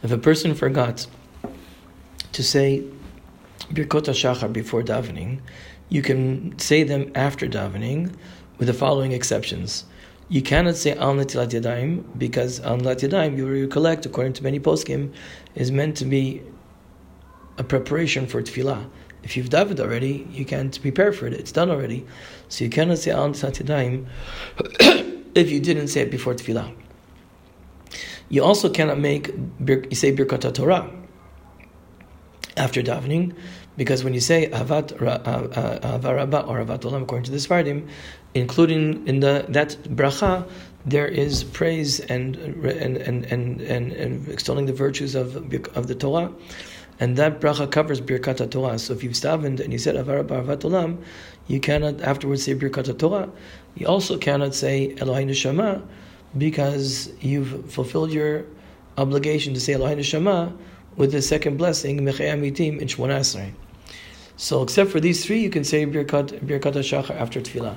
If a person forgot to say Birkot HaShachar before davening, you can say them after davening with the following exceptions. You cannot say Al Natilat Yadayim because Al Natilat Yadayim, you recollect, according to many poskim, is meant to be a preparation for tefillah. If you've davened already, you can't prepare for it. It's done already. So you cannot say Al Natilat Yadayim if you didn't say it before tefillah. You also cannot make, you say Birkat Torah after davening because when you say Avat uh, uh, Ahavah Rabbah or Ahavat Olam, according to the Sephardim, including in the that bracha, there is praise and and and and, and, and extolling the virtues of of the Torah. And that bracha covers Birkat Torah. So if you've davened and you said Avarabba Ahavat Olam, you cannot afterwards say Birkat Torah. You also cannot say Elohai Neshama because you've fulfilled your obligation to say Elohai Neshama with the second blessing, Mechayei Hameitim in Shmoneh so, except for these three, you can say Birkat, Birkat HaShachar after Tefillah.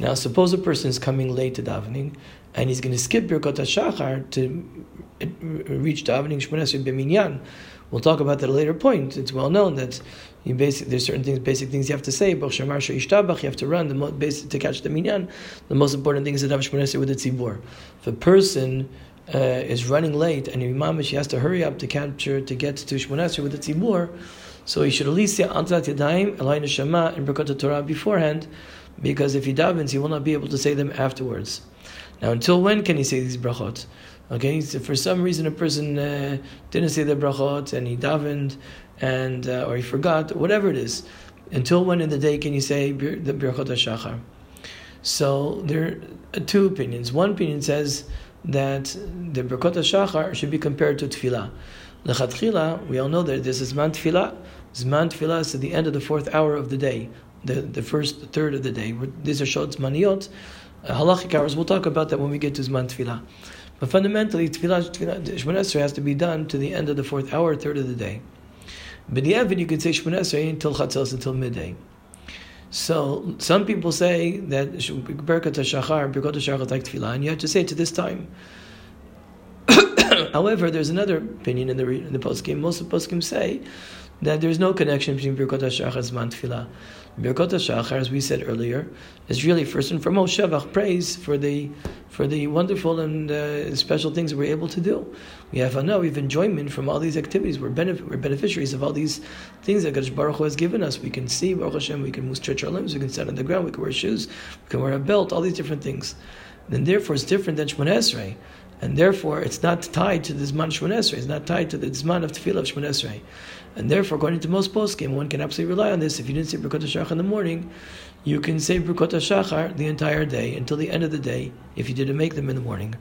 Now, suppose a person is coming late to davening, and he's going to skip Birkat HaShachar to reach davening Shmonesri B'minyan. We'll talk about that at a later point. It's well known that you basic, there's certain things, basic things you have to say. You have to run the most basic, to catch the minyan. The most important thing is to have Shmonesri with the tzibur. If a person uh, is running late and imam she has to hurry up to capture to get to Shmonesri with the tzibur, so he should at least say Antalat Yadayim, Elai Neshama, and Birkat Torah beforehand, because if he davens, he will not be able to say them afterwards. Now, until when can he say these brachot? Okay, so for some reason a person uh, didn't say the brachot and he davened, and uh, or he forgot, whatever it is. Until when in the day can you say the brachot hashachar? So there are two opinions. One opinion says that the brachot hashachar should be compared to tefillah. Lechatchila, we all know that this is man tefillah. Zman tefillah is at the end of the fourth hour of the day, the, the first third of the day. These are sha'ot zmaniot, uh, halachic hours. We'll talk about that when we get to Zman tefillah. But fundamentally, tefillah, tefillah Shemon has to be done to the end of the fourth hour, third of the day. But the Evid, you could say Shemon until Chatzos, until midday. So some people say that Birkat HaShachar, Birkat HaShachar like tefillah, and you have to say it to this time. However, there's another opinion in the in the poskim. Most of the poskim say that there is no connection between Birkot HaShachar and Zman Tefillah. Birkot HaShachar, as we said earlier, is really first and foremost Shavach, praise for the for the wonderful and uh, special things we're able to do. We have no, we have enjoyment from all these activities. We're, benef- we're beneficiaries of all these things that Kadosh Baruch Hu has given us. We can see Baruch Hashem, we can stretch our limbs, we can stand on the ground, we can wear shoes, we can wear a belt, all these different things. And therefore, it's different than Shemon Esrei and therefore it's not tied to the Zman Shemon Esrei. It's not tied to the Zman of Tefillah of Shemon Esrei. And therefore, according to most poskim, one can absolutely rely on this. If you didn't say Birkot HaShachar in the morning, you can say Birkot HaShachar the entire day until the end of the day if you didn't make them in the morning.